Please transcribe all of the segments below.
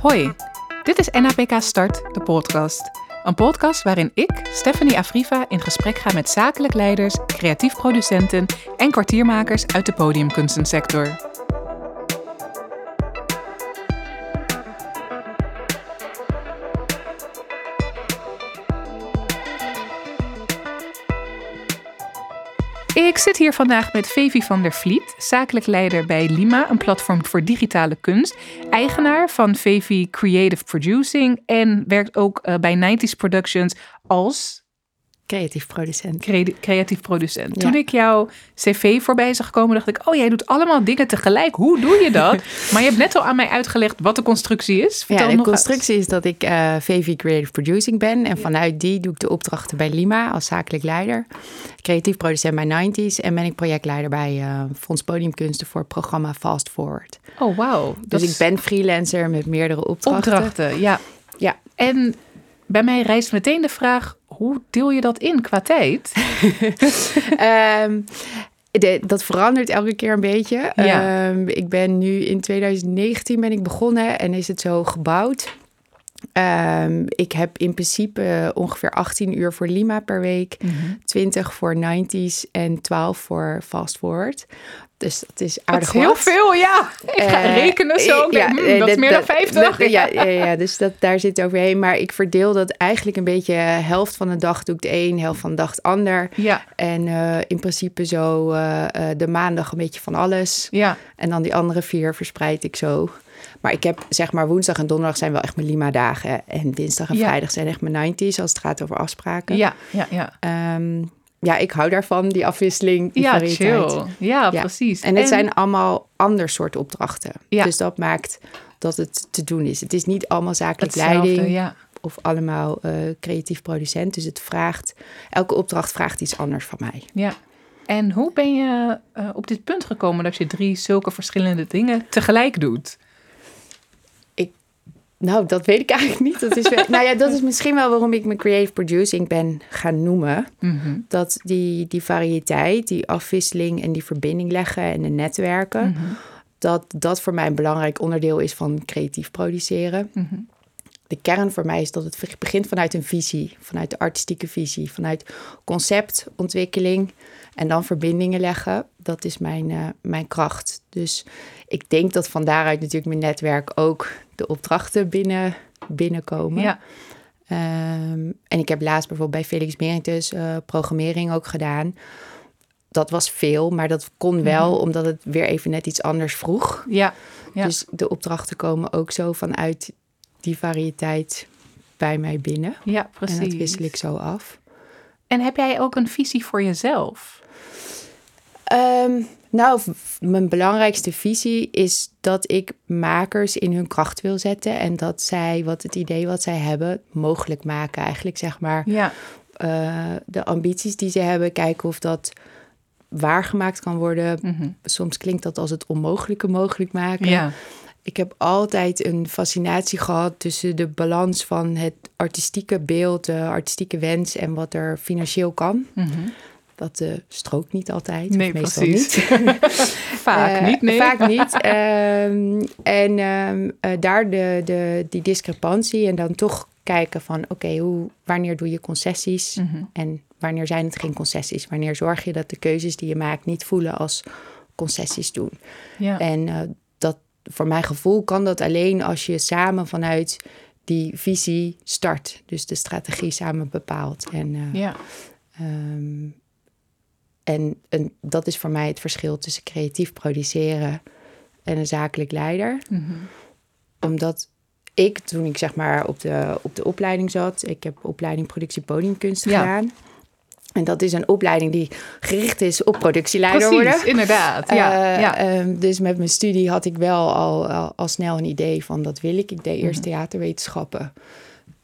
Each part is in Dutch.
Hoi, dit is NAPK Start, de podcast. Een podcast waarin ik, Stephanie Afriva, in gesprek ga met zakelijk leiders, creatief producenten en kwartiermakers uit de podiumkunstensector. Ik zit hier vandaag met Fevi van der Vliet, zakelijk leider bij Lima, een platform voor digitale kunst. Eigenaar van Fevi Creative Producing en werkt ook uh, bij 90s Productions als Creatief producent. creatief producent. Toen ik jouw cv voorbij zag komen, dacht ik... oh, jij doet allemaal dingen tegelijk. Hoe doe je dat? maar je hebt net al aan mij uitgelegd wat de constructie is. Vertel ja, de constructie is dat ik uh, eh, VV Creative Producing ben. En vanuit die doe ik de opdrachten bij Lima als zakelijk leider. Creatief producent bij 90s. En ben ik projectleider bij uh, Fonds Podiumkunsten voor het programma Fast Forward. Oh, wauw. Dus ik ben freelancer met meerdere opdrachten. Opdrachten, ja. Ja. En bij mij rijst meteen de vraag: hoe deel je dat in qua tijd? um, dat verandert elke keer een beetje. Ja. Um, ik ben nu in 2019 ben ik begonnen en is het zo gebouwd. Um, ik heb in principe ongeveer 18 uur voor Lima per week, mm -hmm. 20 voor 90s en 12 voor Fast Forward. Dus dat is aardig dat is heel veel, ja. Ik ga uh, rekenen zo. Ja, hm, dat is meer dan 50. ja, ja, ja, dus dat, daar zit overheen. Maar ik verdeel dat eigenlijk een beetje helft van de dag doe ik de een, helft van de dag het ander. Ja. En uh, in principe zo uh, de maandag een beetje van alles. Ja. En dan die andere vier verspreid ik zo. Maar ik heb zeg maar woensdag en donderdag zijn wel echt mijn Lima dagen. En dinsdag en ja. vrijdag zijn echt mijn 90s als het gaat over afspraken. Ja, ja, ja. Um, ja, ik hou daarvan, die afwisseling, die ja, variëteit. Chill. Ja, ja, precies. En het zijn allemaal ander soort opdrachten. Ja. Dus dat maakt dat het te doen is. Het is niet allemaal zakelijk Hetzelfde, leiding ja. of allemaal uh, creatief producent. Dus het vraagt, elke opdracht vraagt iets anders van mij. Ja. En hoe ben je uh, op dit punt gekomen dat je drie zulke verschillende dingen tegelijk doet? Nou, dat weet ik eigenlijk niet. Dat is, nou ja, dat is misschien wel waarom ik me creative producing ben gaan noemen. Mhm. Dat die, die variëteit, die afwisseling en die verbinding leggen en de netwerken, mhm. dat dat voor mij een belangrijk onderdeel is van creatief produceren. Mhm. De kern voor mij is dat het begint vanuit een visie, vanuit de artistieke visie, vanuit conceptontwikkeling en dan verbindingen leggen. Dat is mijn, uh, mijn kracht. Dus ik denk dat van daaruit natuurlijk mijn netwerk ook de opdrachten binnen, binnenkomen. Ja. Um, en ik heb laatst bijvoorbeeld bij Felix Meritus uh, programmering ook gedaan. Dat was veel, maar dat kon wel mhm. omdat het weer even net iets anders vroeg. Ja, ja. Dus de opdrachten komen ook zo vanuit die variëteit bij mij binnen. Ja, precies. En dat wissel ik zo af. En heb jij ook een visie voor jezelf? Um, nou, mijn belangrijkste visie is dat ik makers in hun kracht wil zetten. En dat zij wat het idee wat zij hebben mogelijk maken. Eigenlijk zeg maar ja. Uh, de ambities die ze hebben, kijken of dat waargemaakt kan worden. Mm -hmm. Soms klinkt dat als het onmogelijke mogelijk maken. Ja. Ik heb altijd een fascinatie gehad tussen de balans van het artistieke beeld, de artistieke wens en wat er financieel kan. Mm -hmm. Dat uh, strookt niet altijd. Nee, meestal precies. niet. vaak uh, niet, nee. Vaak niet. Um, en um, uh, daar de, de, die discrepantie en dan toch kijken van... oké, okay, wanneer doe je concessies mm -hmm. en wanneer zijn het geen concessies? Wanneer zorg je dat de keuzes die je maakt niet voelen als concessies doen? Ja. En voor mijn gevoel kan dat alleen als je samen vanuit die visie start. Dus de strategie samen bepaalt. En ja. Um, en, en dat is voor mij het verschil tussen creatief produceren en een zakelijk leider. Mm -hmm. Omdat ik, toen ik zeg maar op de, op de opleiding zat, ik heb opleiding productie podiumkunst ja. gedaan. En dat is een opleiding die gericht is op productieleider Precies, worden. inderdaad. Ja, uh, ja. Uh, dus met mijn studie had ik wel al, al, al, snel een idee van dat wil ik. Ik deed eerst -hmm. theaterwetenschappen.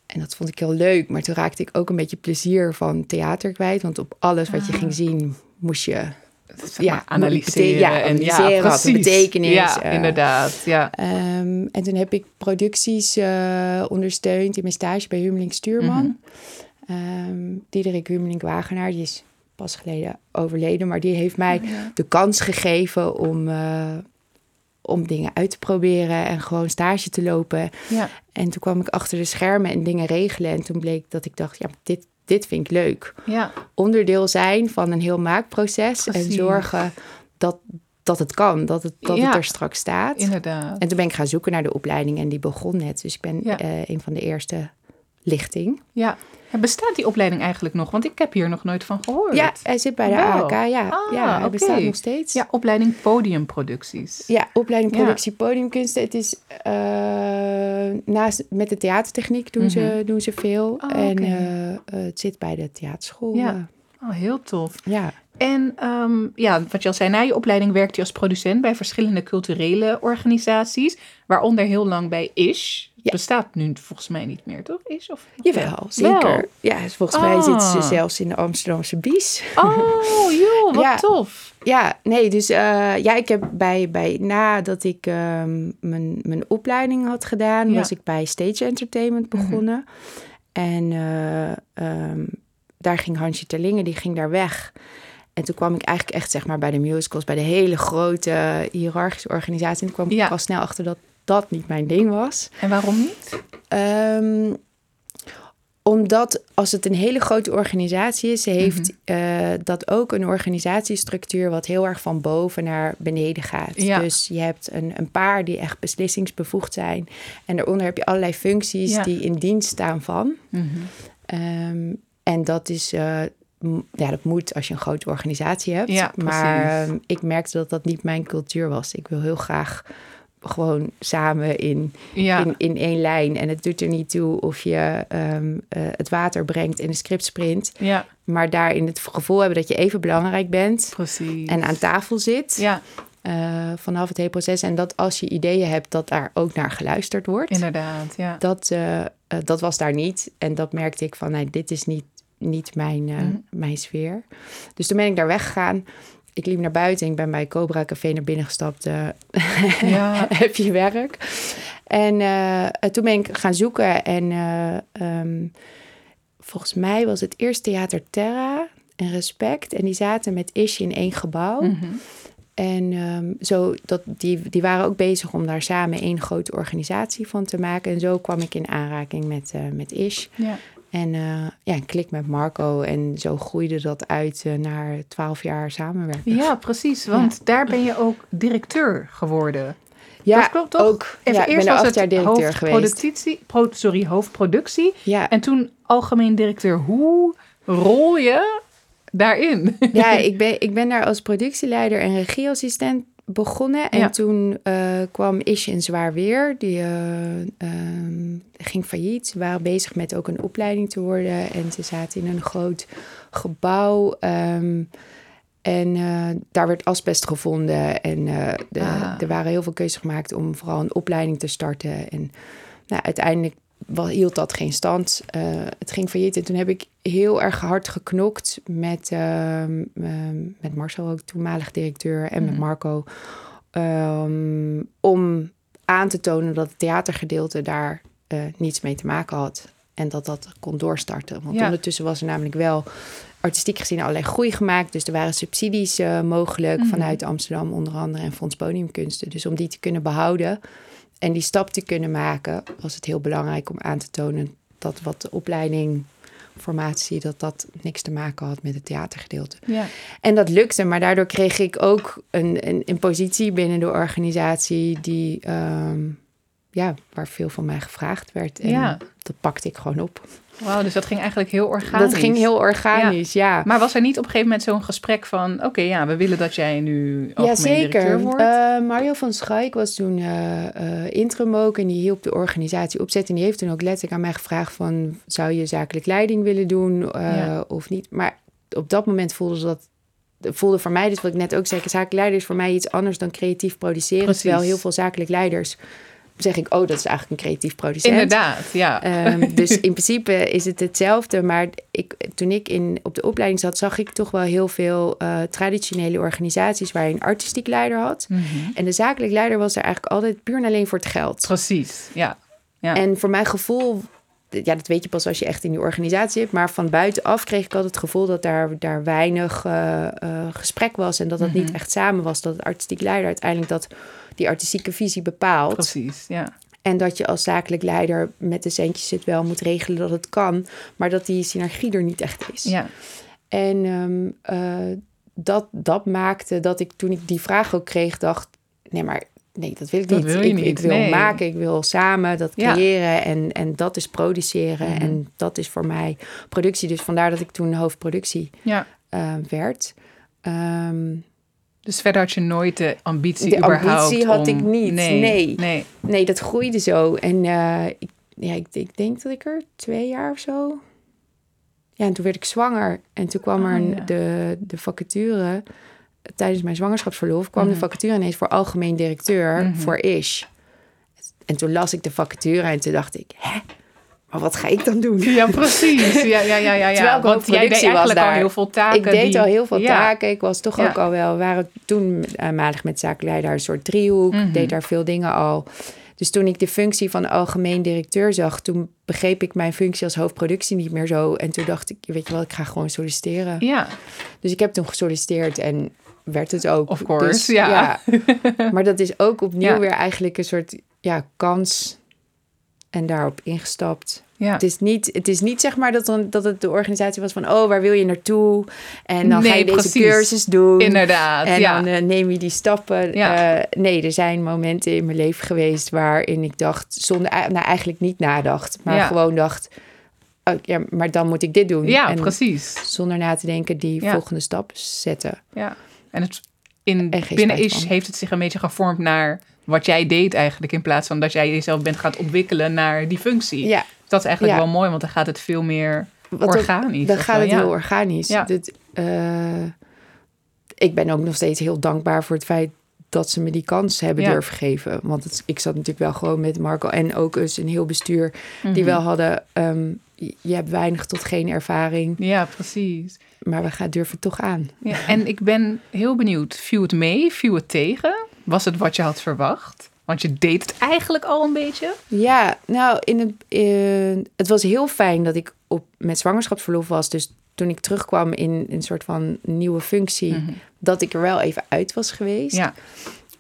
En dat vond ik heel leuk. Maar toen raakte ik ook een beetje plezier van theater kwijt. Want op alles wat je ah. ging zien moest je ja, analyseren. Ja, analyseren en, ja, had een betekenis. Ja, uh, inderdaad. Ja. Um, en toen heb ik producties uh, ondersteund in mijn stage bij Hummeling Stuurman. Mm -hmm. Um, Diederik Hummeling Wagenaar, die is pas geleden overleden. Maar die heeft mij oh, ja. de kans gegeven om... Uh, om dingen uit te proberen en gewoon stage te lopen. Ja. En toen kwam ik achter de schermen en dingen regelen. En toen bleek dat ik dacht, ja, dit, dit vind ik leuk. Ja. Onderdeel zijn van een heel maakproces en zorgen dat, dat het kan, dat, het, dat Ja. het er straks staat. Inderdaad. En toen ben ik gaan zoeken naar de opleiding en die begon net. Dus ik ben Ja. eh, een van de eerste lichting. Ja. En bestaat die opleiding eigenlijk nog? Want ik heb hier nog nooit van gehoord. Ja, hij zit bij de. AAK. Ja, Ah, ja hij bestaat nog steeds. Ja, opleiding podiumproducties. Ja, opleiding Ja. productie podiumkunsten. Het is eh, naast met de theatertechniek doen, ze, doen ze veel. Mhm. Ah, en eh, het zit bij de theaterschool. Ja. Ja. Oh, heel tof. ja. En ehm, ja, wat je al zei, na je opleiding werkte je als producent bij verschillende culturele organisaties, waaronder heel lang bij ISH. Ja. bestaat nu volgens mij niet meer, toch? ISH? Of? Jawel, zeker. Wel. Ja, volgens mij Ah. zitten ze zelfs in de Amsterdamse bies. Oh, joh, wat Ja. tof. Ja, nee, dus eh, ja, ik heb bij, bij nadat ik ehm, mijn, mijn opleiding had gedaan, Ja. Mhm. was ik bij Stage Entertainment begonnen. En eh, ehm, daar ging Hansje Terlingen, die ging daar weg. En toen kwam ik eigenlijk echt zeg maar bij de musicals, bij de hele grote hiërarchische organisatie. En toen kwam Ja. ik al snel achter dat dat niet mijn ding was. En waarom niet? Ehm, omdat als het een hele grote organisatie is, heeft Mhm. eh, dat ook een organisatiestructuur wat heel erg van boven naar beneden gaat. Ja. Dus je hebt een, een paar die echt beslissingsbevoegd zijn. En daaronder heb je allerlei functies Ja. die in dienst staan van. Mhm. Ehm, en dat is. eh, ja, dat moet als je een grote organisatie hebt. Ja, maar ehm, ik merkte dat dat niet mijn cultuur was. Ik wil heel graag gewoon samen in, Ja, in, in één lijn. En het doet er niet toe of je ehm, eh, het water brengt in een scriptsprint. ja, Maar daarin het gevoel hebben dat je even belangrijk bent. precies. En aan tafel zit Ja, eh, vanaf het hele proces. En dat als je ideeën hebt, dat daar ook naar geluisterd wordt. inderdaad. Ja. Dat, eh, dat was daar niet. En dat merkte ik van, nee, dit is niet, niet mijn, Mhm. mijn sfeer. Dus toen ben ik daar weggegaan. Ik liep naar buiten. Ik ben bij Cobra Café naar binnen gestapt. eh, Ja. heb je werk? En eh, toen ben ik gaan zoeken. En eh, ehm, volgens mij was het eerst Theater Terra en Respect. En die zaten met Ish in één gebouw. Mhm. En ehm, zo, dat, die, die waren ook bezig om daar samen één grote organisatie van te maken. En zo kwam ik in aanraking met, met Ish. ja. En eh, ja, een klik met Marco. En zo groeide dat uit eh, naar twaalf jaar samenwerken. Ja, precies. Want daar ben je ook directeur geworden. Ja, dat klopt toch? ook. Even ja, eerst ben was het jaar directeur geweest. hoofdproductie, pro, sorry, hoofdproductie. Ja, En toen algemeen directeur. Hoe rol je daarin? ja ik, ben, ik ben daar als productieleider en regieassistent begonnen. En Ja. toen eh, kwam Ish in zwaar weer. Die eh, ehm, ging failliet. Ze waren bezig met ook een opleiding te worden. En ze zaten in een groot gebouw. ehm, en eh, daar werd asbest gevonden. En de- Ah. er waren heel veel keuzes gemaakt om vooral een opleiding te starten. En nou, uiteindelijk hield dat geen stand. Eh, het ging failliet. En toen heb ik heel erg hard geknokt met, ehm, ehm, met Marcel, ook toenmalig directeur, en met Mhm. Marco. ehm, om aan te tonen dat het theatergedeelte daar eh, niets mee te maken had. En dat dat kon doorstarten. Want Ja. ondertussen was er namelijk wel artistiek gezien allerlei groei gemaakt. Dus er waren subsidies eh, mogelijk Mhm. vanuit Amsterdam onder andere en Fonds Podiumkunsten. Dus om die te kunnen behouden en die stap te kunnen maken, was het heel belangrijk om aan te tonen dat wat de opleiding, formatie, dat dat niks te maken had met het theatergedeelte. Ja. En dat lukte, maar daardoor kreeg ik ook een, een, een positie binnen de organisatie die, ehm, ja, waar veel van mij gevraagd werd. En Ja. dat pakte ik gewoon op. Wauw, dus dat ging eigenlijk heel organisch. Dat ging heel organisch, ja. Maar was er niet op een gegeven moment zo'n gesprek van... oké, ja, we willen dat jij nu Ja, algemeen directeur zeker. wordt? Eh, Mario van Schaik was toen eh, eh, interim ook en die hielp de organisatie opzetten. En die heeft toen ook letterlijk aan mij gevraagd van... zou je zakelijk leiding willen doen Ja. of niet? Maar op dat moment voelde ze dat... voelde voor mij, dus wat ik net ook zei... zakelijk leider is voor mij iets anders dan creatief produceren. Precies. Terwijl heel veel zakelijk leiders zeg ik... oh, dat is eigenlijk een creatief producent. Inderdaad, ja. Ehm, dus in principe is het hetzelfde. Maar ik, toen ik in, op de opleiding zat, zag ik toch wel heel veel eh, traditionele organisaties waar je een artistiek leider had. Mhm. En de zakelijk leider was er eigenlijk altijd puur en alleen voor het geld. Precies, ja. ja. En voor mijn gevoel ja, dat weet je pas als je echt in die organisatie zit. Maar van buitenaf kreeg ik altijd het gevoel dat daar, daar weinig uh, gesprek was. En dat dat niet mhm. echt samen was. Dat het artistiek leider uiteindelijk dat die artistieke visie bepaalt. Precies, ja. En dat je als zakelijk leider met de centjes het wel moet regelen dat het kan. Maar dat die synergie er niet echt is. Ja. En um, dat, dat maakte dat ik toen ik die vraag ook kreeg, dacht: nee, maar nee, dat wil ik niet. Wil ik, niet. ik, wil maken, ik wil samen dat creëren en, en dat is produceren. Mhm. En dat is voor mij productie. Dus vandaar dat ik toen hoofdproductie ja. Uh, werd. Um, dus verder had je nooit de ambitie de überhaupt ambitie had ik niet. Nee, nee, nee. Nee, dat groeide zo. En uh, ik, ja, ik, ik denk dat ik er twee jaar of zo... Ja, en toen werd ik zwanger. En toen kwam er oh, de, de vacature tijdens mijn zwangerschapsverlof kwam de mhm. vacature ineens voor algemeen directeur mhm. voor Ish. En toen las ik de vacature en toen dacht ik, hè? Maar wat ga ik dan doen? Ja, precies. Ja, ja, ja, ja. ja. Terwijl Want jij deed eigenlijk al heel veel taken. Ik deed al heel veel taken. Ik was toch ook al wel... We waren toen uh, maandag met zakenleider een soort driehoek. Mm deed daar veel dingen al. Dus toen ik de functie van algemeen directeur zag... toen begreep ik mijn functie als hoofdproductie niet meer zo. En toen dacht ik, weet je wel, ik ga gewoon solliciteren. Ja. Dus ik heb toen gesolliciteerd en werd het ook. Of course, dus, ja. Maar dat is ook opnieuw weer eigenlijk een soort ja, kans en daarop ingestapt. Ja. Het, is niet, het is niet zeg maar dat, dan, dat het de organisatie was van... oh, waar wil je naartoe? En dan ga je deze cursus doen. Inderdaad, En ja. dan uh, neem je die stappen. Ja. Uh, nee, er zijn momenten in mijn leven geweest... waarin ik dacht, zonder, nou eigenlijk niet nadacht... maar gewoon dacht... Oh, ja, maar dan moet ik dit doen. Ja, en precies. zonder na te denken die volgende stap zetten. Ja. En het, in, binnen is van. heeft het zich een beetje gevormd naar wat jij deed eigenlijk. In plaats van dat jij jezelf bent gaat ontwikkelen naar die functie. Ja, Dat is eigenlijk Ja. wel mooi, want dan gaat het veel meer Wat organisch. Dan gaat het ja. heel organisch. Ja. Dit, eh, ik ben ook nog steeds heel dankbaar voor het feit dat ze me die kans hebben durven geven. Want het, ik zat natuurlijk wel gewoon met Marco en ook eens een heel bestuur die Mhm. wel hadden. ehm, je hebt weinig tot geen ervaring, Ja, precies. Maar we gaan durven toch aan. Ja, en ik ben heel benieuwd, viel het mee, viel het tegen? Was het wat je had verwacht? Want je deed het eigenlijk al een beetje. Ja, nou, in het, in- het was heel fijn dat ik op, met zwangerschapsverlof was. Dus toen ik terugkwam in een soort van nieuwe functie, Mhm. dat ik er wel even uit was geweest. Ja,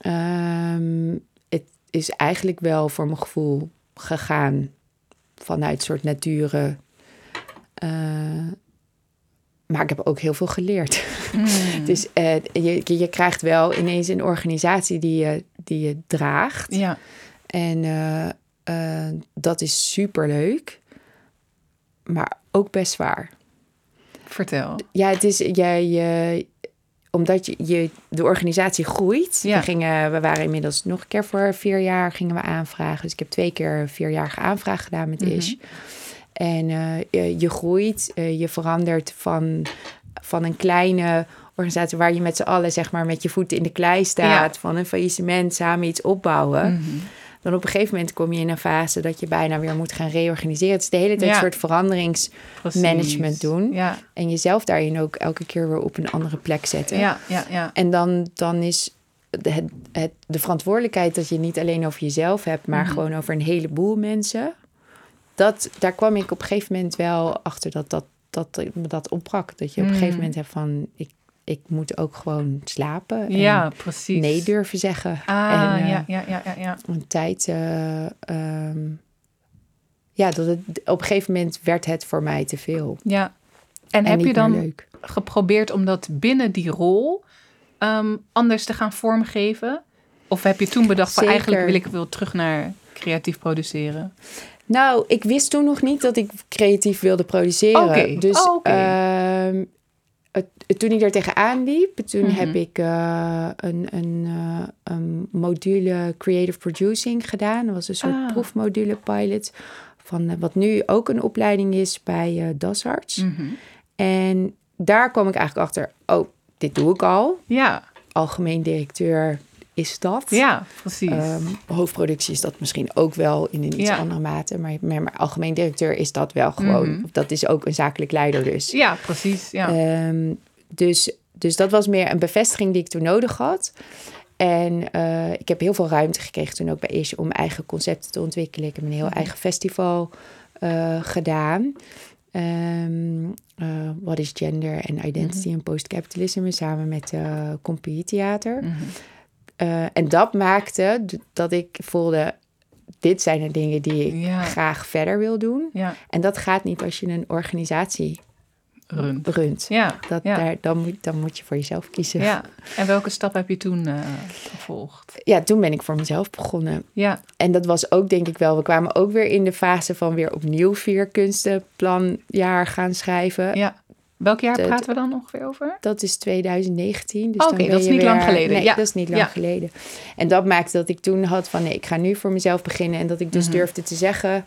Ehm, het is eigenlijk wel voor mijn gevoel gegaan vanuit een soort nature. Eh, maar ik heb ook heel veel geleerd. Mm. Dus eh, je, je- krijgt wel ineens een organisatie die je, die je draagt. ja. En eh, eh, dat is super leuk, maar ook best zwaar. vertel. Ja, het is jij, je, omdat je, je de organisatie groeit. Ja. We, gingen, we waren inmiddels nog een keer voor vier jaar gingen we aanvragen. Dus ik heb twee keer een vierjarige aanvraag gedaan met Mhm. Ish. En eh, je, je groeit, eh, je verandert van, van een kleine organisatie waar je met z'n allen zeg maar met je voeten in de klei staat, van een faillissement samen iets opbouwen. Mhm. Dan op een gegeven moment kom je in een fase dat je bijna weer moet gaan reorganiseren. Het is de hele tijd Ja. een soort veranderingsmanagement Precies. doen. Ja, En jezelf daarin ook elke keer weer op een andere plek zetten. ja, ja, ja. En dan, dan is de, het, het, de verantwoordelijkheid dat je niet alleen over jezelf hebt, maar Mhm. gewoon over een heleboel mensen. Dat, daar kwam ik op een gegeven moment wel achter dat dat, dat, dat, dat opbrak. Dat je op een gegeven moment hebt van, ik, ik moet ook gewoon slapen. En Ja, precies. nee durven zeggen. Ah, en, eh, ja, ja, ja, ja, ja. een tijd. eh, ehm, ja, dat het, op een gegeven moment werd het voor mij te veel. ja. En, En heb je dan geprobeerd om dat binnen die rol ehm, anders te gaan vormgeven? Of heb je toen bedacht van eigenlijk wil ik wel terug naar creatief produceren? Nou, ik wist toen nog niet dat ik creatief wilde produceren. Dus oh, ehm, toen ik er tegenaan liep, toen Mhm. heb ik eh, een, een, eh, een module creative producing gedaan. Dat was een soort Ah. proefmodule pilot van eh, wat nu ook een opleiding is bij DASarts. Mhm. En daar kwam ik eigenlijk achter, oh, dit doe ik al. Ja, Algemeen directeur is dat. ja, precies. Ehm, hoofdproductie is dat misschien ook wel in een iets Ja. andere mate. Maar, maar, maar algemeen directeur is dat wel gewoon. Mhm. Dat is ook een zakelijk leider dus. ja, precies. Ja. Ehm, dus. Dus dat was meer een bevestiging die ik toen nodig had. En eh, ik heb heel veel ruimte gekregen toen ook bij Ish om eigen concepten te ontwikkelen. Ik heb een heel Mhm. eigen festival eh, gedaan. Ehm, eh, wat is gender en identity en postcapitalisme samen met uh, Compie Theater. Mhm. Eh, en dat maakte dat ik voelde, dit zijn de dingen die ik Ja. graag verder wil doen. Ja, En dat gaat niet als je een organisatie runt. Ja, Dat ja. daar, dan, moet, dan moet je voor jezelf kiezen. ja. En welke stap heb je toen eh, gevolgd? Ja, toen ben ik voor mezelf begonnen. Ja, En dat was ook, denk ik wel, we kwamen ook weer in de fase van weer opnieuw vier kunstenplanjaar gaan schrijven. ja. Welk jaar praten we dan ongeveer over? Dat is 2019. Dus Oké, dan ben dat is niet lang geleden. Nee, Ja. dat is niet lang Ja. geleden. En dat maakte dat ik toen had van nee, ik ga nu voor mezelf beginnen. En dat ik dus Mhm. durfde te zeggen,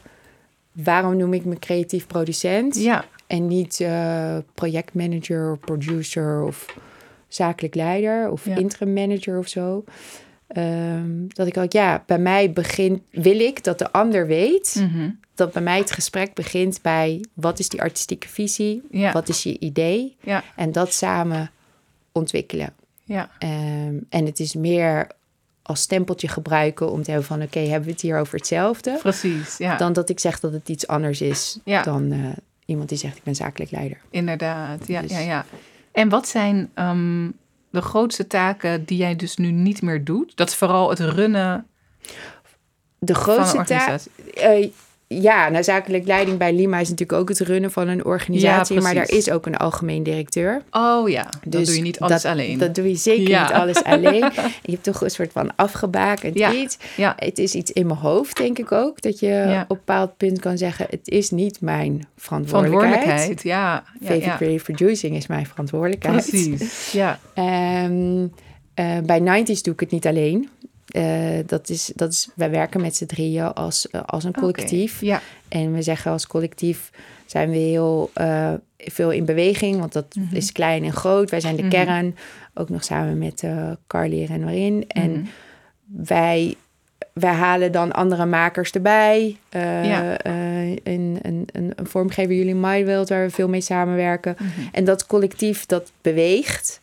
waarom noem ik me creatief producent? Ja, En niet eh, projectmanager, producer of zakelijk leider of interim manager of zo. Ehm, dat ik ook, ja, bij mij begint, wil ik dat de ander weet Mhm. dat bij mij het gesprek begint bij wat is die artistieke visie, Ja. wat is je idee ja, en dat samen ontwikkelen. ja. Ehm, en het is meer als stempeltje gebruiken om te hebben van oké, hebben we het hier over hetzelfde? Precies. Ja, Dan dat ik zeg dat het iets anders is Ja. dan eh, iemand die zegt ik ben zakelijk leider. inderdaad. Ja, Dus- ja, ja. En wat zijn ehm, de grootste taken die jij dus nu niet meer doet? Dat is vooral het runnen De grootste taak. Ja, nou, zakelijk leiding bij Lima is natuurlijk ook het runnen van een organisatie. Ja, maar daar is ook een algemeen directeur. Oh ja, Dus doe je niet alles dat, alleen. Dat doe je zeker Ja. niet alles alleen. Je hebt toch een soort van afgebakend Ja. iets. ja, Het is iets in mijn hoofd, denk ik ook. Dat je op een bepaald punt kan zeggen... het is niet mijn verantwoordelijkheid. verantwoordelijkheid. Ja. Creative Producing is mijn verantwoordelijkheid. Precies. Ja, Ehm, eh, bij 90s doe ik het niet alleen. Eh, dat is, dat is, wij werken met z'n drieën als, eh, als een collectief. ja, En we zeggen als collectief zijn we heel eh, veel in beweging, want dat Mhm. is klein en groot. Wij zijn de Mhm. kern, ook nog samen met Carly en Marin. En Mhm. wij, wij halen dan andere makers erbij. Ja. een, een, een, vormgever, jullie MyWorld, waar we veel mee samenwerken. En dat collectief, dat beweegt.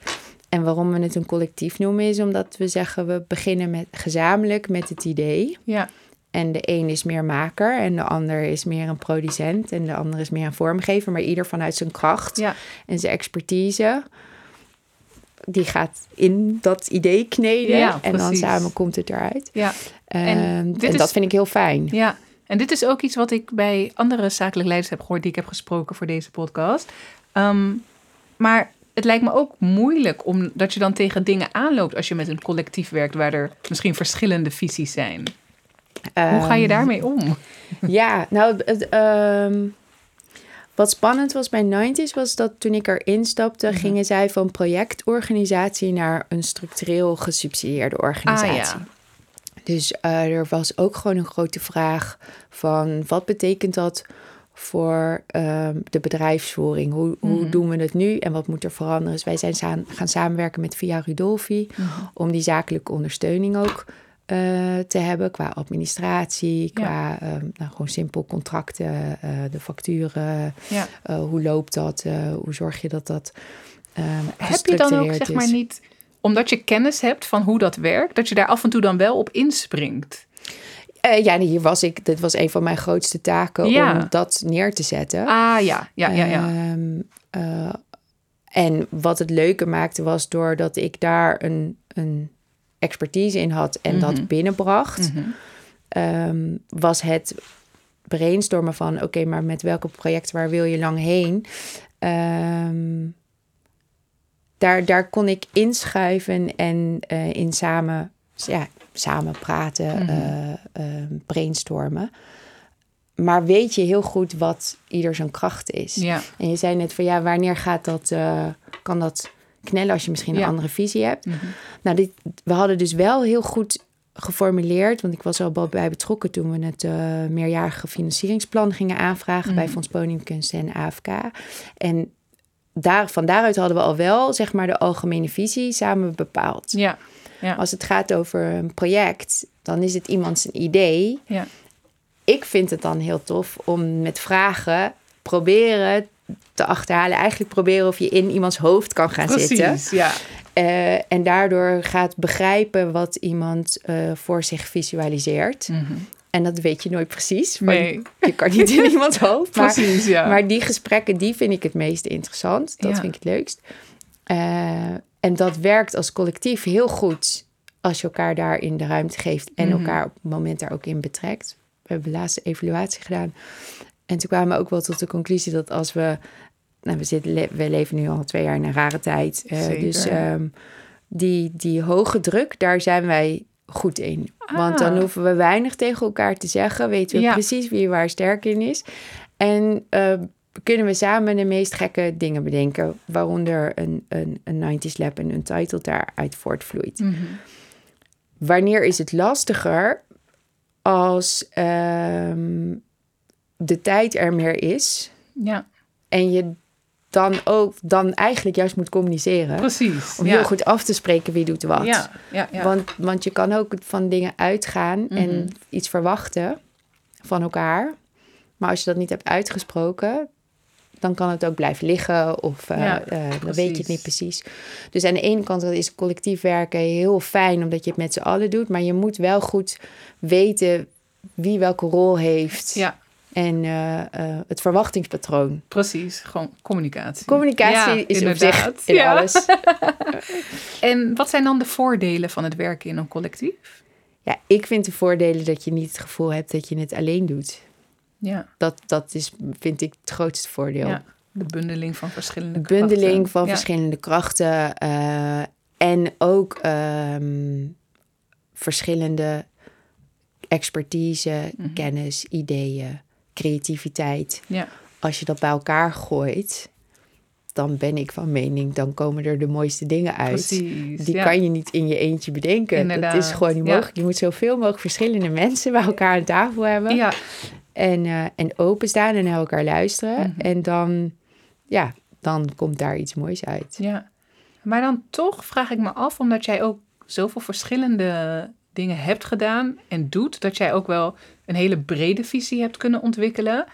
En waarom we het een collectief noemen, is omdat we zeggen... we beginnen met, gezamenlijk met het idee. ja, En de een is meer maker en de ander is meer een producent... en de ander is meer een vormgever. Maar ieder vanuit zijn kracht ja, en zijn expertise... die gaat in dat idee kneden. Ja, en dan samen komt het eruit. ja. Ehm, En is- dat vind ik heel fijn. Ja, en dit is ook iets wat ik bij andere zakelijk leiders heb gehoord die ik heb gesproken voor deze podcast. Ehm, maar het lijkt me ook moeilijk omdat je dan tegen dingen aanloopt als je met een collectief werkt waar er misschien verschillende visies zijn. Hoe ga je Ehm, daarmee om? Ja, nou, het, ehm, wat spannend was bij 90s was dat toen ik erin stapte, Mhm. gingen zij van projectorganisatie naar een structureel gesubsidieerde organisatie. Ah, ja. Dus eh, er was ook gewoon een grote vraag van wat betekent dat voor ehm, de bedrijfsvoering? Hoe, hoe Mhm. doen we het nu en wat moet er veranderen? Dus wij zijn saan- gaan samenwerken met Via Rudolfi Mhm. om die zakelijke ondersteuning ook eh, te hebben qua administratie, qua ehm, nou, gewoon simpel contracten, eh, de facturen, Ja. eh, hoe loopt dat, hoe zorg je dat dat ehm Heb je dan ook zeg maar is. niet, omdat je kennis hebt van hoe dat werkt, dat je daar af en toe dan wel op inspringt? Eh, ja, hier was ik. Dit was een van mijn grootste taken Ja. om dat neer te zetten. Ah ja, ja, ja, ja. Ehm, eh, en wat het leuke maakte was doordat ik daar een, een expertise in had en Mhm. dat binnenbracht, Mhm. ehm, was het brainstormen van oké, maar met welke projecten waar wil je lang heen? Ehm, daar, daar kon ik inschuiven en eh, in samen, ja, samen praten, Mhm. eh, eh, brainstormen. Maar weet je heel goed wat ieder zijn kracht is. Ja, En je zei net van ja, wanneer gaat dat, eh, kan dat knellen als je misschien Ja. een andere visie hebt? Mhm. Nou, dit, we hadden dus wel heel goed geformuleerd, want ik was al bij betrokken toen we het eh, meerjarige financieringsplan gingen aanvragen bij Mhm. Fonds Podiumkunsten en AFK. En daar, van daaruit hadden we al wel zeg maar de algemene visie samen bepaald. ja, ja. Als het gaat over een project, dan is het iemand zijn idee. ja. Ik vind het dan heel tof om met vragen proberen te achterhalen. Eigenlijk proberen of je in iemands hoofd kan gaan zitten. Precies, ja. Eh, en daardoor gaat begrijpen wat iemand eh, voor zich visualiseert. Mhm. En dat weet je nooit precies. Nee. Je kan niet in iemands hoofd. Maar, Precies, ja. maar die gesprekken, die vind ik het meest interessant. Dat Ja. vind ik het leukst. Eh, en dat werkt als collectief heel goed als je elkaar daarin de ruimte geeft en Mhm. elkaar op het moment daar ook in betrekt. We hebben de laatste evaluatie gedaan. En toen kwamen we ook wel tot de conclusie dat als we. Nou, we, zitten, we leven nu al twee jaar in een rare tijd. eh, dus ehm, die, die hoge druk, daar zijn wij goed in. Want dan Ah. hoeven we weinig tegen elkaar te zeggen. Weten we Ja. precies wie waar sterk in is. En eh, kunnen we samen de meest gekke dingen bedenken. Waaronder een, een, een 90s Lab en een title daaruit voortvloeit. Mhm. Wanneer is het lastiger als ehm, de tijd er meer is Ja, en je dan ook dan eigenlijk juist moet communiceren precies. om ja. heel goed af te spreken wie doet wat. Ja, ja, ja. Want, want je kan ook van dingen uitgaan Mhm. en iets verwachten van elkaar. Maar als je dat niet hebt uitgesproken, dan kan het ook blijven liggen of eh, Ja, eh, dan weet je het niet precies. Dus aan de ene kant is collectief werken heel fijn omdat je het met z'n allen doet, maar je moet wel goed weten wie welke rol heeft ja, en eh, het verwachtingspatroon. precies. Gewoon communicatie. Communicatie Ja, is inderdaad. op zich in alles. En wat zijn dan de voordelen van het werken in een collectief? Ja, ik vind de voordelen dat je niet het gevoel hebt dat je het alleen doet. Ja, Dat, dat is, vind ik, het grootste voordeel. ja. de bundeling van verschillende De bundeling krachten. van Ja. verschillende krachten eh, en ook ehm, verschillende expertise, Mhm. kennis, ideeën, creativiteit. Ja, Als je dat bij elkaar gooit, dan ben ik van mening, dan komen er de mooiste dingen uit. precies. Die ja. kan je niet in je eentje bedenken. Inderdaad, Dat is gewoon niet ja. mogelijk. Je moet zoveel mogelijk verschillende mensen bij elkaar aan tafel hebben. Ja, En, eh, en openstaan en naar elkaar luisteren. Mhm. En dan, ja, dan komt daar iets moois uit. ja. Maar dan toch vraag ik me af, omdat jij ook zoveel verschillende dingen hebt gedaan en doet, dat jij ook wel een hele brede visie hebt kunnen ontwikkelen.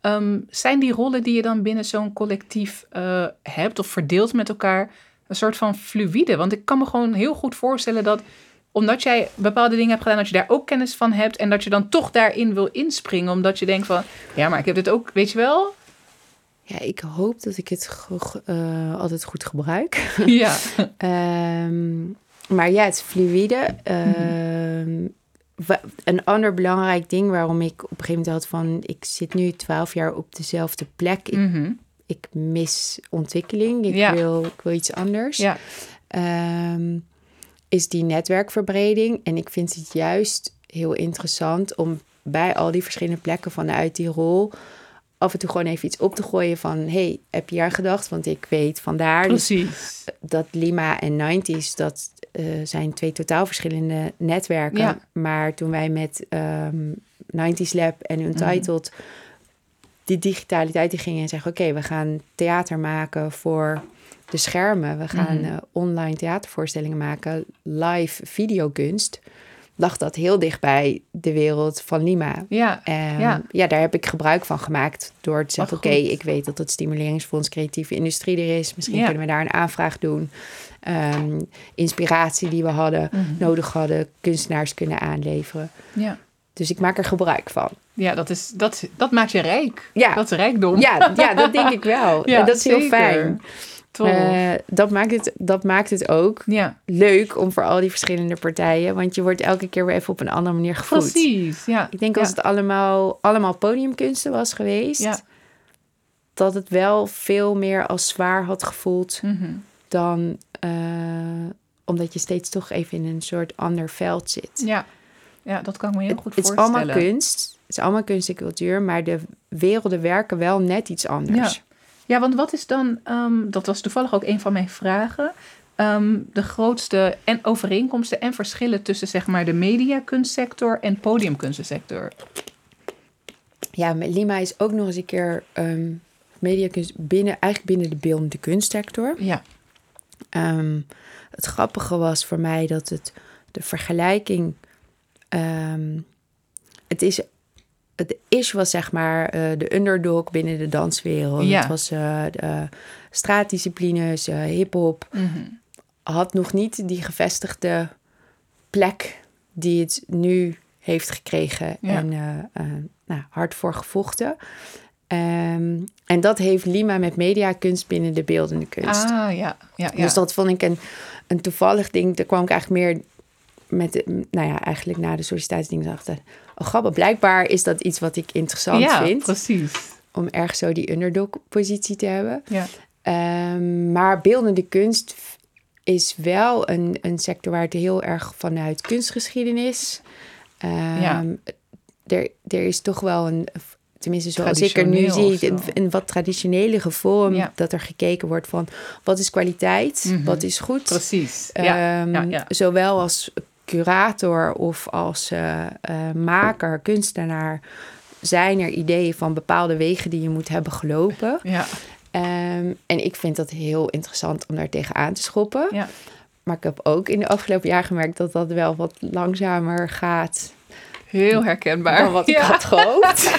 Ehm, zijn die rollen die je dan binnen zo'n collectief eh, hebt of verdeelt met elkaar een soort van fluïde? Want ik kan me gewoon heel goed voorstellen dat omdat jij bepaalde dingen hebt gedaan, dat je daar ook kennis van hebt en dat je dan toch daarin wil inspringen, omdat je denkt van, ja, maar ik heb dit ook, weet je wel? Ja, ik hoop dat ik het eh, altijd goed gebruik. Ja. Ehm, maar ja, het is fluïde. Ehm, Een ander belangrijk ding waarom ik op een gegeven moment had van... ik zit nu twaalf jaar op dezelfde plek. Ik, Mhm. ik mis ontwikkeling. Ik, Ja. wil, ik wil iets anders. Ja. Ehm, is die netwerkverbreding. En ik vind het juist heel interessant om bij al die verschillende plekken vanuit die rol af en toe gewoon even iets op te gooien van hey, heb je aan gedacht? Want ik weet vandaar dus Precies. dat Lima en 90s, dat eh, zijn twee totaal verschillende netwerken. Ja. Maar toen wij met ehm 90s Lab en Untitled die digitaliteit in gingen en zeggen... oké, we gaan theater maken voor de schermen. We gaan Mhm. eh, online theatervoorstellingen maken, live videokunst... lag dat heel dicht bij de wereld van Lima. Ja. Ehm, Ja. ja. daar heb ik gebruik van gemaakt door te zeggen: Wat Oké, ik weet dat het Stimuleringsfonds Creatieve Industrie er is. Misschien Ja. kunnen we daar een aanvraag doen. Ehm, inspiratie die we hadden, Mhm. nodig hadden, kunstenaars kunnen aanleveren. Ja. Dus ik maak er gebruik van. Ja, dat, is, dat, dat maakt je rijk. Ja. Dat is rijkdom. Ja, ja dat denk ik wel. Ja, en dat is heel fijn. Eh, dat, maakt het, dat maakt het ook ja, leuk om voor al die verschillende partijen. Want je wordt elke keer weer even op een andere manier gevoed. precies. Ja. Ik denk als het allemaal, allemaal podiumkunsten was geweest, Ja. dat het wel veel meer als zwaar had gevoeld Mhm. dan eh, omdat je steeds toch even in een soort ander veld zit. ja. Ja, dat kan ik me heel Het, goed het is voorstellen. allemaal kunst, het is allemaal kunst en cultuur, maar de werelden werken wel net iets anders. Ja. Want wat is dan, ehm, dat was toevallig ook een van mijn vragen, ehm, de grootste en overeenkomsten en verschillen tussen zeg maar de mediakunstsector en podiumkunstensector? Ja, Lima is ook nog eens een keer ehm mediakunst binnen, eigenlijk binnen de beeldende kunstsector. Ja. Het grappige was voor mij dat het de vergelijking. het is. Het is was zeg maar eh, de underdog binnen de danswereld. Ja. Het was eh, de, eh, straatdisciplines, hip-hop. Mhm. Had nog niet die gevestigde plek die het nu heeft gekregen en nou, hard voor gevochten. Um, en dat heeft Lima met mediakunst binnen de beeldende kunst. Ah, ja. ja, ja. Dus dat vond ik een, een toevallig ding. Daar kwam ik eigenlijk meer met, de, nou ja, eigenlijk na de sollicitatiedingen achter. Oh, grappig. Blijkbaar is dat iets wat ik interessant ja, vind. precies. Om erg zo die underdog-positie te hebben. Ja. Um, maar beeldende kunst is wel een, een sector waar het heel erg vanuit kunstgeschiedenis... Um, ja. er, er is toch wel een tenminste zoals ik er nu zie, een, wat traditionele vorm, dat er gekeken wordt van wat is kwaliteit, mhm. wat is goed. Precies. Um, ja. Zowel als curator of als uh, uh, maker, kunstenaar, zijn er ideeën van bepaalde wegen die je moet hebben gelopen. Ja. Um, en ik vind dat heel interessant om daar tegenaan te schoppen. Ja. Maar ik heb ook in de afgelopen jaar gemerkt dat dat wel wat langzamer gaat Heel herkenbaar. Dan wat ik had gehoopt.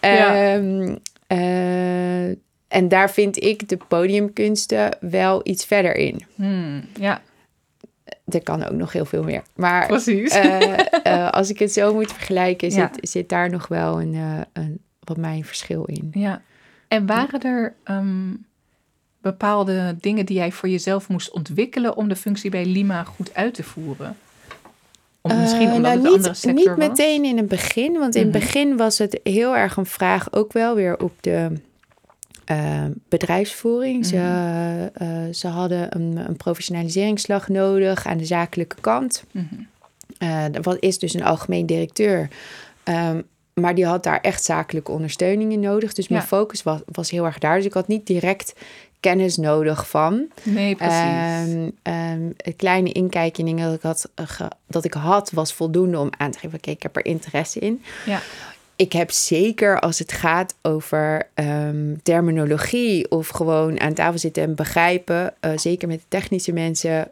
um, uh, en daar vind ik de podiumkunsten wel iets verder in. Hmm, ja. Er kan ook nog heel veel meer. Maar Precies. Uh, uh, als ik het zo moet vergelijken, zit, zit daar nog wel een, een, wat mijn verschil in. Ja. En waren er um, bepaalde dingen die jij voor jezelf moest ontwikkelen om de functie bij Lima goed uit te voeren? Of misschien uh, nou, niet, niet meteen in het begin, want in het mhm. begin was het heel erg een vraag ook wel weer op de uh, bedrijfsvoering. Ze, uh, ze hadden een, een, professionaliseringsslag nodig aan de zakelijke kant. Mm wat is dus een algemeen directeur. Um, maar die had daar echt zakelijke ondersteuning in nodig. Dus mijn focus was, was heel erg daar. Dus ik had niet direct kennis nodig van. Nee, precies. Um, um, een kleine inkijkje in dingen dat ik, had, uh, dat ik had, was voldoende om aan te geven... oké, ik heb er interesse in. Ja. Ik heb zeker als het gaat over um, terminologie... of gewoon aan tafel zitten en begrijpen... Uh, zeker met de technische mensen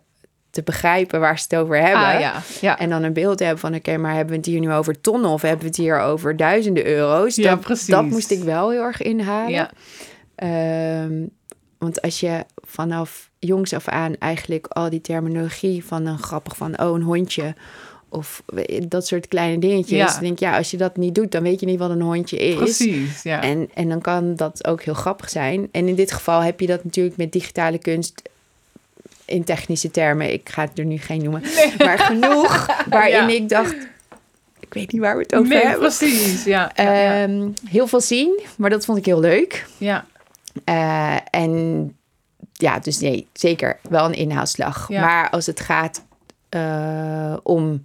te begrijpen waar ze het over hebben. Ah, ja. Ja. En dan een beeld hebben van... oké, maar hebben we het hier nu over tonnen... of hebben we het hier over duizenden euro's? Ja, dat, precies. Dat moest ik wel heel erg inhalen. Ja. Um, want als je vanaf jongs af aan eigenlijk al die terminologie van een grappig van oh een hondje of dat soort kleine dingetjes. Ja. Denk ja, als je dat niet doet, dan weet je niet wat een hondje is. Precies, ja. En, en dan kan dat ook heel grappig zijn. En in dit geval heb je dat natuurlijk met digitale kunst in technische termen. Ik ga het er nu geen noemen, maar genoeg waarin ik dacht. Ik weet niet waar we het over nee, hebben. Precies, ja. ja, um, heel veel zien, maar dat vond ik heel leuk. Ja. Uh, en ja, dus nee, zeker wel een inhaalslag. Maar als het gaat uh, om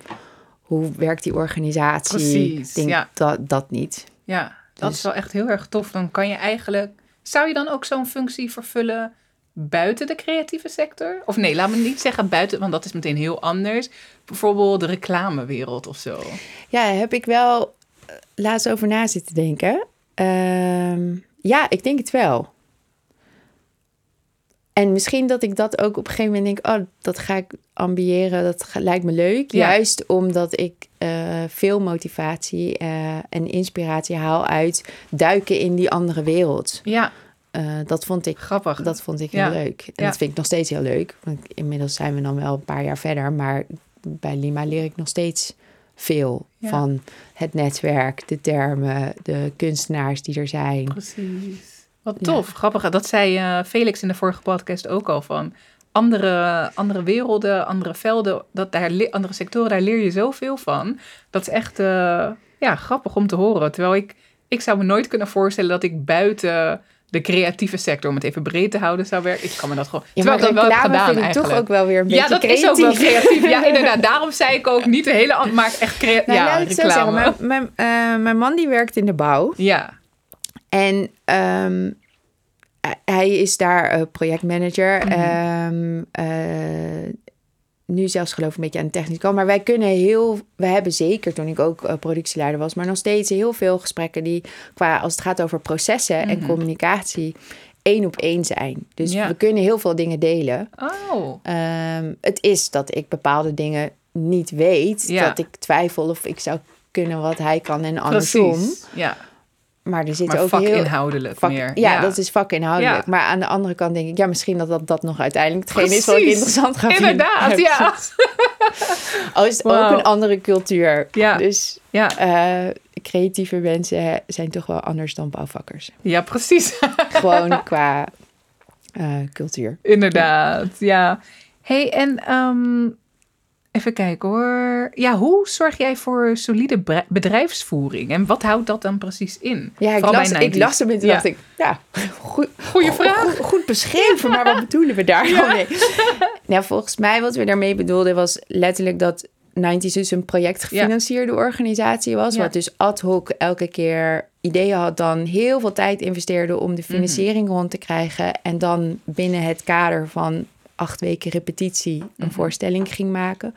hoe werkt die organisatie, Precies, denk ja. dat, dat niet. Ja, dat Dus- is wel echt heel erg tof. Dan kan je eigenlijk... Zou je dan ook zo'n functie vervullen buiten de creatieve sector? Of nee, laat me niet zeggen buiten, want dat is meteen heel anders. Bijvoorbeeld de reclamewereld of zo. Ja, heb ik wel eh, laatst over na zitten denken. Ehm, ja, ik denk het wel. En misschien dat ik dat ook op een gegeven moment denk, oh, dat ga ik ambiëren, dat lijkt me leuk. Ja. Juist omdat ik eh, veel motivatie eh, en inspiratie haal uit duiken in die andere wereld. Ja, Eh, dat vond ik, grappig. dat vond ik Ja. heel leuk. En Ja. dat vind ik nog steeds heel leuk. Want inmiddels zijn we dan wel een paar jaar verder, maar bij Lima leer ik nog steeds veel van het netwerk, de termen, de kunstenaars die er zijn. Precies. Wat tof, grappig. Dat zei eh, Felix in de vorige podcast ook al van andere, andere werelden, andere velden, dat daar, andere sectoren, daar leer je zoveel van. Dat is echt eh, ja, grappig om te horen. Terwijl ik, ik zou me nooit kunnen voorstellen dat ik buiten de creatieve sector, om het even breed te houden, zou werken. Ik kan me dat gewoon. Ja, terwijl ik dat wel heb gedaan vind ik eigenlijk. toch ook wel weer een beetje ja, dat creatief. is ook wel creatief. Ja, inderdaad. Daarom zei ik ook niet de hele, maar echt creatief. Nou, ja, laat ik zo zeggen. Mijn, mijn, eh, mijn man die werkt in de bouw. Ja, En ehm, hij is daar eh, projectmanager. Mhm. Ehm, eh, nu zelfs geloof ik een beetje aan de technische kant. Maar wij kunnen heel... We hebben zeker toen ik ook eh, productieleider was... maar nog steeds heel veel gesprekken die... qua als het gaat over processen en Mhm. communicatie... één op één zijn. Dus Ja. we kunnen heel veel dingen delen. oh. Ehm, het is dat ik bepaalde dingen niet weet. Ja. Dat ik twijfel of ik zou kunnen wat hij kan en andersom. Precies. Ja, Maar er zit maar ook heel... vakinhoudelijk Vak, meer. ja, dat is vakinhoudelijk. Ja. Maar aan de andere kant denk ik, ja, misschien dat dat, dat nog uiteindelijk hetgeen is wat ik interessant ga vinden. Inderdaad, ja. Al is het ook een andere cultuur. Ja. Dus ja. Uh, creatieve mensen zijn toch wel anders dan bouwvakkers. Ja, precies. Gewoon qua uh, cultuur. Inderdaad, ja. hey, en um, even kijken hoor. Ja, hoe zorg jij voor solide bedrijfsvoering? En wat houdt dat dan precies in? Ja, ik, las, ik las hem en toen dacht ik, ja, goed, goede vraag. Goed, goed beschreven, maar wat bedoelen we daar ja. mee? Nou, volgens mij wat we daarmee bedoelden was letterlijk dat 90 dus een projectgefinancierde ja. organisatie was. Wat dus ad hoc elke keer ideeën had, dan heel veel tijd investeerde om de mhm. financiering rond te krijgen. En dan binnen het kader van acht weken repetitie een mhm. voorstelling ging maken.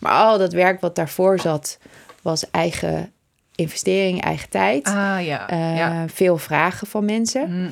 Maar al dat werk wat daarvoor zat, was eigen investering, eigen tijd. Ah, ja. Uh, Veel vragen van mensen. Mhm.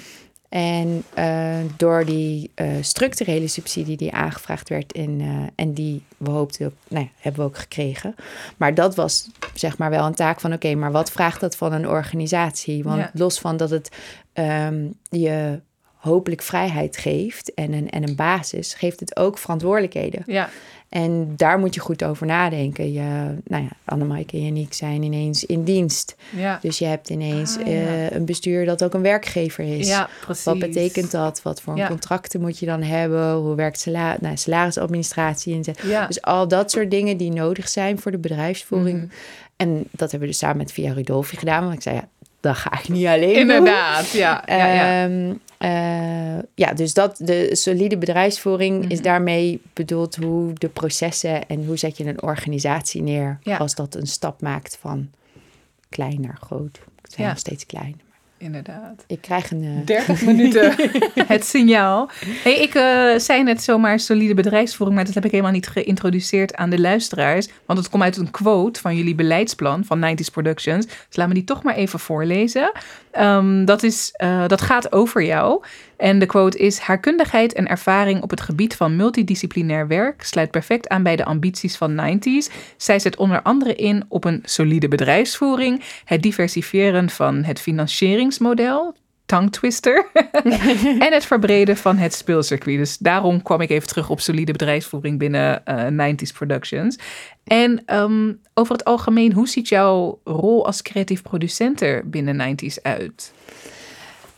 En uh, door die uh, structurele subsidie die aangevraagd werd uh, en die we hoopten, nou ja, hebben we ook gekregen. Maar dat was zeg maar wel een taak van oké, maar wat vraagt dat van een organisatie? Want los van dat het um, je hopelijk vrijheid geeft en een, en een basis, geeft het ook verantwoordelijkheden. Ja. En daar moet je goed over nadenken. Je, nou ja, en Janiek zijn ineens in dienst. Ja. Dus je hebt ineens ah, uh, een bestuur dat ook een werkgever is. Ja, precies. Wat betekent dat? Wat voor contracten moet je dan hebben? Hoe werkt salaris, nou, salarisadministratie? En ja. Dus al dat soort dingen die nodig zijn voor de bedrijfsvoering. Mm. En dat hebben we dus samen met Via Rudolfi gedaan. Want ik zei, ja, dat ga ik niet alleen Inderdaad, ja. ja, ja. Um, uh, ja, dus dat, de solide bedrijfsvoering is mhm. daarmee bedoeld hoe de processen en hoe zet je een organisatie neer als dat een stap maakt van klein naar groot. Het zijn nog steeds klein. Inderdaad. Ik krijg een... Uh... Eh, 30 minuten het signaal. Hey, ik uh, zei net zomaar solide bedrijfsvoering, maar dat heb ik helemaal niet geïntroduceerd aan de luisteraars. Want het komt uit een quote van jullie beleidsplan van 90s Productions. Dus laat me die toch maar even voorlezen. Um, dat, is, uh, dat gaat over jou. En de quote is: Haar kundigheid en ervaring op het gebied van multidisciplinair werk sluit perfect aan bij de ambities van 90s. Zij zet onder andere in op een solide bedrijfsvoering, het diversifiëren van het financieringsmodel, tongue twister. en het verbreden van het speelcircuit. Dus daarom kwam ik even terug op solide bedrijfsvoering binnen uh, 90s Productions. En um, over het algemeen, hoe ziet jouw rol als creatief producent er binnen 90s uit?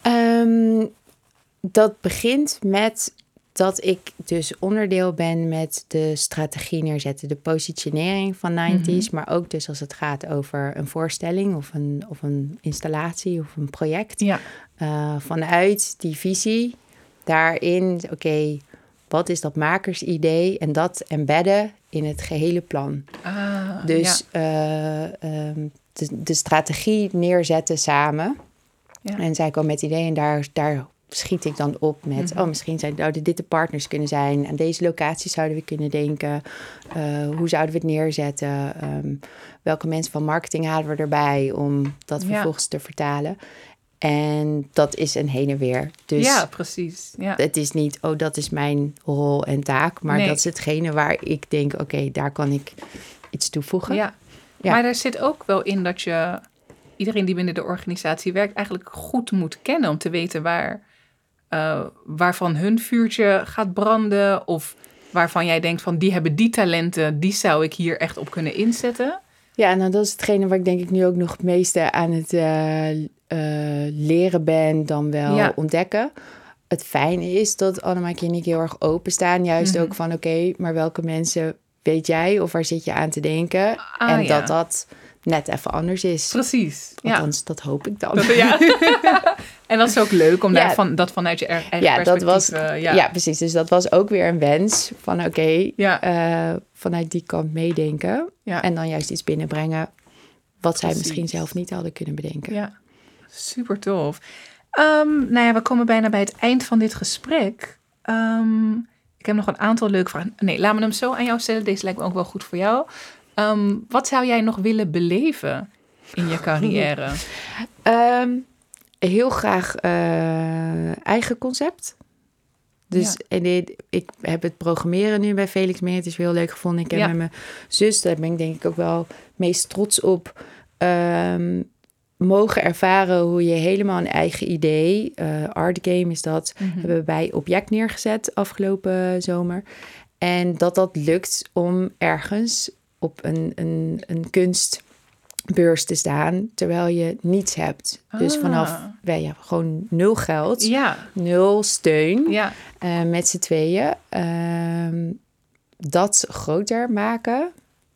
Um, dat begint met dat ik dus onderdeel ben met de strategie neerzetten, de positionering van 90s, mhm. maar ook dus als het gaat over een voorstelling of een, of een installatie of een project. Ja. Uh, vanuit die visie, daarin, oké, wat is dat makersidee en dat embedden in het gehele plan. Ah, dus uh, de, de, strategie neerzetten samen. Ja. En zij komen met ideeën en daar, daar schiet ik dan op met, mhm. oh, misschien zijn, zouden dit de partners kunnen zijn. Aan deze locatie zouden we kunnen denken. Uh, hoe zouden we het neerzetten? Um, welke mensen van marketing halen we erbij om dat vervolgens te vertalen? En dat is een heen en weer. Dus ja, precies. Ja. Het is niet, oh, dat is mijn rol en taak. Maar dat is hetgene waar ik denk, oké, daar kan ik iets toevoegen. Ja. ja. Maar er zit ook wel in dat je iedereen die binnen de organisatie werkt eigenlijk goed moet kennen om te weten waar uh, waarvan hun vuurtje gaat branden of waarvan jij denkt van die hebben die talenten, die zou ik hier echt op kunnen inzetten? Ja, nou dat is hetgene waar ik denk ik nu ook nog het meeste aan het uh, uh, leren ben dan wel ontdekken. Het fijne is dat Annemarie en heel erg openstaan. Juist mhm. ook van oké, maar welke mensen weet jij of waar zit je aan te denken? Ah, en dat dat net even anders is. Precies. Althans, ja. dat hoop ik dan. Dat, ja. en dat is ook leuk om ja. van, dat vanuit je eigen ja, Dat was, uh, ja. precies. Dus dat was ook weer een wens van oké, okay, uh, vanuit die kant meedenken. En dan juist iets binnenbrengen wat zij misschien zelf niet hadden kunnen bedenken. Ja, super tof. Um, nou ja, we komen bijna bij het eind van dit gesprek. Um, ik heb nog een aantal leuke vragen. Nee, laat me hem zo aan jou stellen. Deze lijkt me ook wel goed voor jou. Um, wat zou jij nog willen beleven in je carrière? um, heel graag uh, eigen concept. Dus ja. en dit, ik heb het programmeren nu bij Felix Meer. Het is heel leuk gevonden. Ik heb ja. met mijn zus, daar ben ik denk ik ook wel meest trots op. Um, mogen ervaren hoe je helemaal een eigen idee, uh, art game is dat, mm -hmm. hebben we bij Object neergezet afgelopen zomer. En dat dat lukt om ergens op een, een, een kunstbeurs te staan terwijl je niets hebt. Dus Ah. vanaf wij hebben gewoon nul geld, Ja, nul steun ja. eh, met z'n tweeën. Ehm, dat groter maken,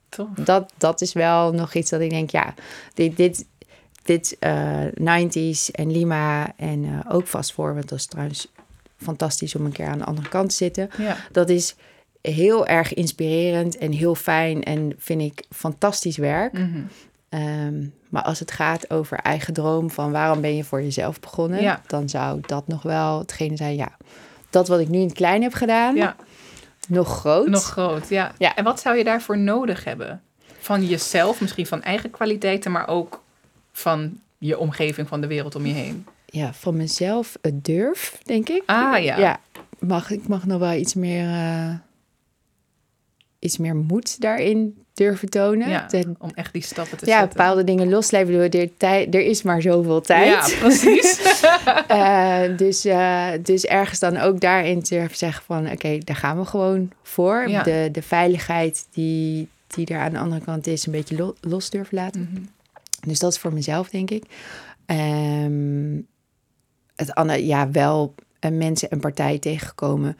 Tof. dat, dat is wel nog iets dat ik denk, ja, dit, dit, dit eh 90s en Lima en eh, ook vast voor, want dat is trouwens fantastisch om een keer aan de andere kant te zitten. Ja. Dat is heel erg inspirerend en heel fijn en vind ik fantastisch werk. Mhm. Ehm, maar als het gaat over eigen droom van waarom ben je voor jezelf begonnen, Ja. dan zou dat nog wel hetgene zijn, ja, dat wat ik nu in het klein heb gedaan, ja, nog groot. nog groot. Ja. Ja. En wat zou je daarvoor nodig hebben? Van jezelf, misschien van eigen kwaliteiten, maar ook van je omgeving, van de wereld om je heen. Ja, van mezelf het durf, denk ik. Ah ja. Ja, mag, ik mag nog wel iets meer, eh, iets meer moed daarin durven tonen. Ja, om echt die stappen te ja, zetten. bepaalde dingen bedoel, Er, er is maar zoveel tijd. Ja, precies. Eh, dus, eh, dus ergens dan ook daarin durven zeggen van... oké, daar gaan we gewoon voor. Ja. De, de veiligheid die, die er aan de andere kant is... een beetje lo- los durven laten. Mhm. Dus dat is voor mezelf, denk ik. Ehm, het andere, ja, wel eh, mensen en partijen tegengekomen...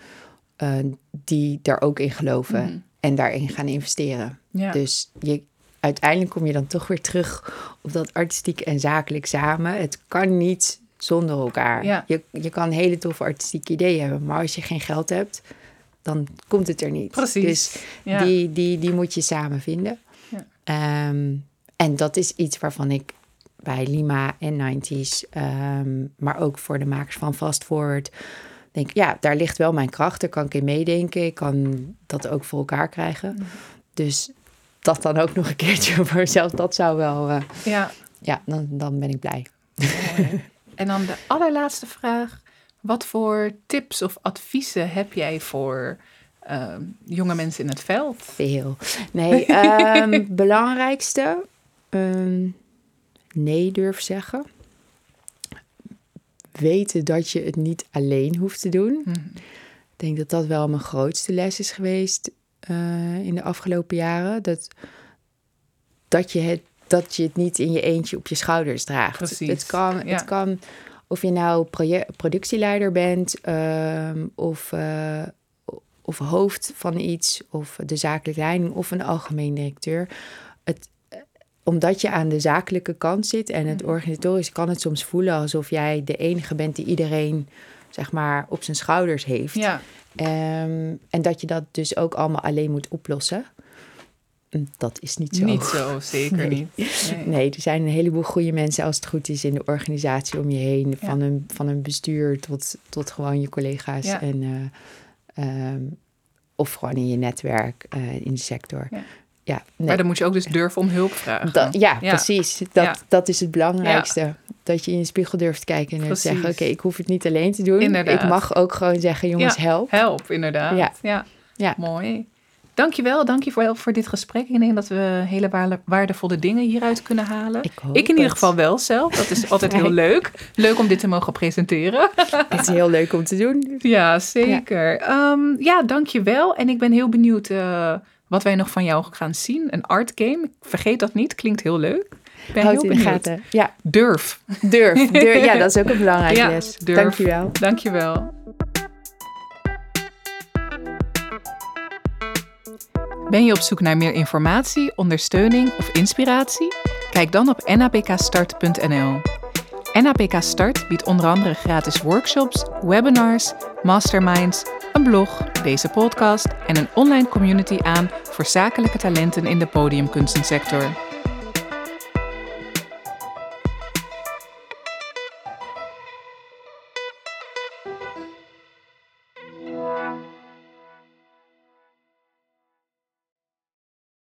eh, die daar ook in geloven Mhm. En daarin gaan investeren. Ja. Dus je, uiteindelijk kom je dan toch weer terug op dat artistiek en zakelijk samen. Het kan niet zonder elkaar. Ja. Je, je kan hele toffe artistieke ideeën hebben, maar als je geen geld hebt, dan komt het er niet. Precies. Dus ja. die, die, die moet je samen vinden. Ja. Ehm, en dat is iets waarvan ik bij Lima en 90s, ehm, maar ook voor de makers van Fast Forward, denk ja, daar ligt wel mijn kracht. Daar kan ik in meedenken. Ik kan dat ook voor elkaar krijgen. Mhm. Dus dat dan ook nog een keertje voor mezelf, dat zou wel, eh, ja. ja, dan, dan ben ik blij. En dan de allerlaatste vraag. Wat voor tips of adviezen heb jij voor ehm, jonge mensen in het veld? Veel. Nee, ehm, belangrijkste, ehm, nee durf zeggen. Weten dat je het niet alleen hoeft te doen. Mhm. Ik denk dat dat wel mijn grootste les is geweest eh, in de afgelopen jaren. Dat, dat, je het, dat je het niet in je eentje op je schouders draagt. Precies, Het kan, ja. het kan of je nou productieleider bent ehm, of, eh, of hoofd van iets of de zakelijke leiding of een algemeen directeur. Het, omdat je aan de zakelijke kant zit en het Mhm. organisatorisch kan het soms voelen alsof jij de enige bent die iedereen zeg maar op zijn schouders heeft. Ja, Ehm, en dat je dat dus ook allemaal alleen moet oplossen. Mm, Dat is niet zo. niet zo, zeker Nee. niet. Nee. Nee, er zijn een heleboel goede mensen als het goed is in de organisatie om je heen. Van, een, van een bestuur tot, tot gewoon je collega's. Ja. En, eh, ehm, of gewoon in je netwerk, eh, in de sector. Ja. Nee. Maar dan moet je ook dus durven om hulp vragen. Dat, ja, Ja. precies. Dat, Ja. dat is het belangrijkste. Dat je in de spiegel durft kijken en zeggen... oké, ik hoef het niet alleen te doen. Inderdaad. Ik mag ook gewoon zeggen, jongens, Ja. help. Help, inderdaad. Ja. Ja. Mooi. Dankjewel, dankjewel voor dit gesprek. Ik denk dat we hele waarde- waardevolle dingen hieruit kunnen halen. Ik Ik in ieder geval wel zelf. Dat is altijd heel leuk. Leuk om dit te mogen presenteren. Het is heel leuk om te doen. Ja, zeker. Ja, ja dankjewel. En ik ben heel benieuwd eh, wat wij nog van jou gaan zien. Een art game. Vergeet dat niet. Klinkt heel leuk. Ben Houd heel in benieuwd. gaten. Ja, Durf. durf. durf. Ja, dat is ook een belangrijke Ja, les. durf. Dankjewel. Dankjewel. Ben je op zoek naar meer informatie, ondersteuning of inspiratie? Kijk dan op nabkstart.nl. NAPK Start biedt onder andere gratis workshops, webinars, masterminds, een blog, deze podcast en een online community aan voor zakelijke talenten in de podiumkunstensector.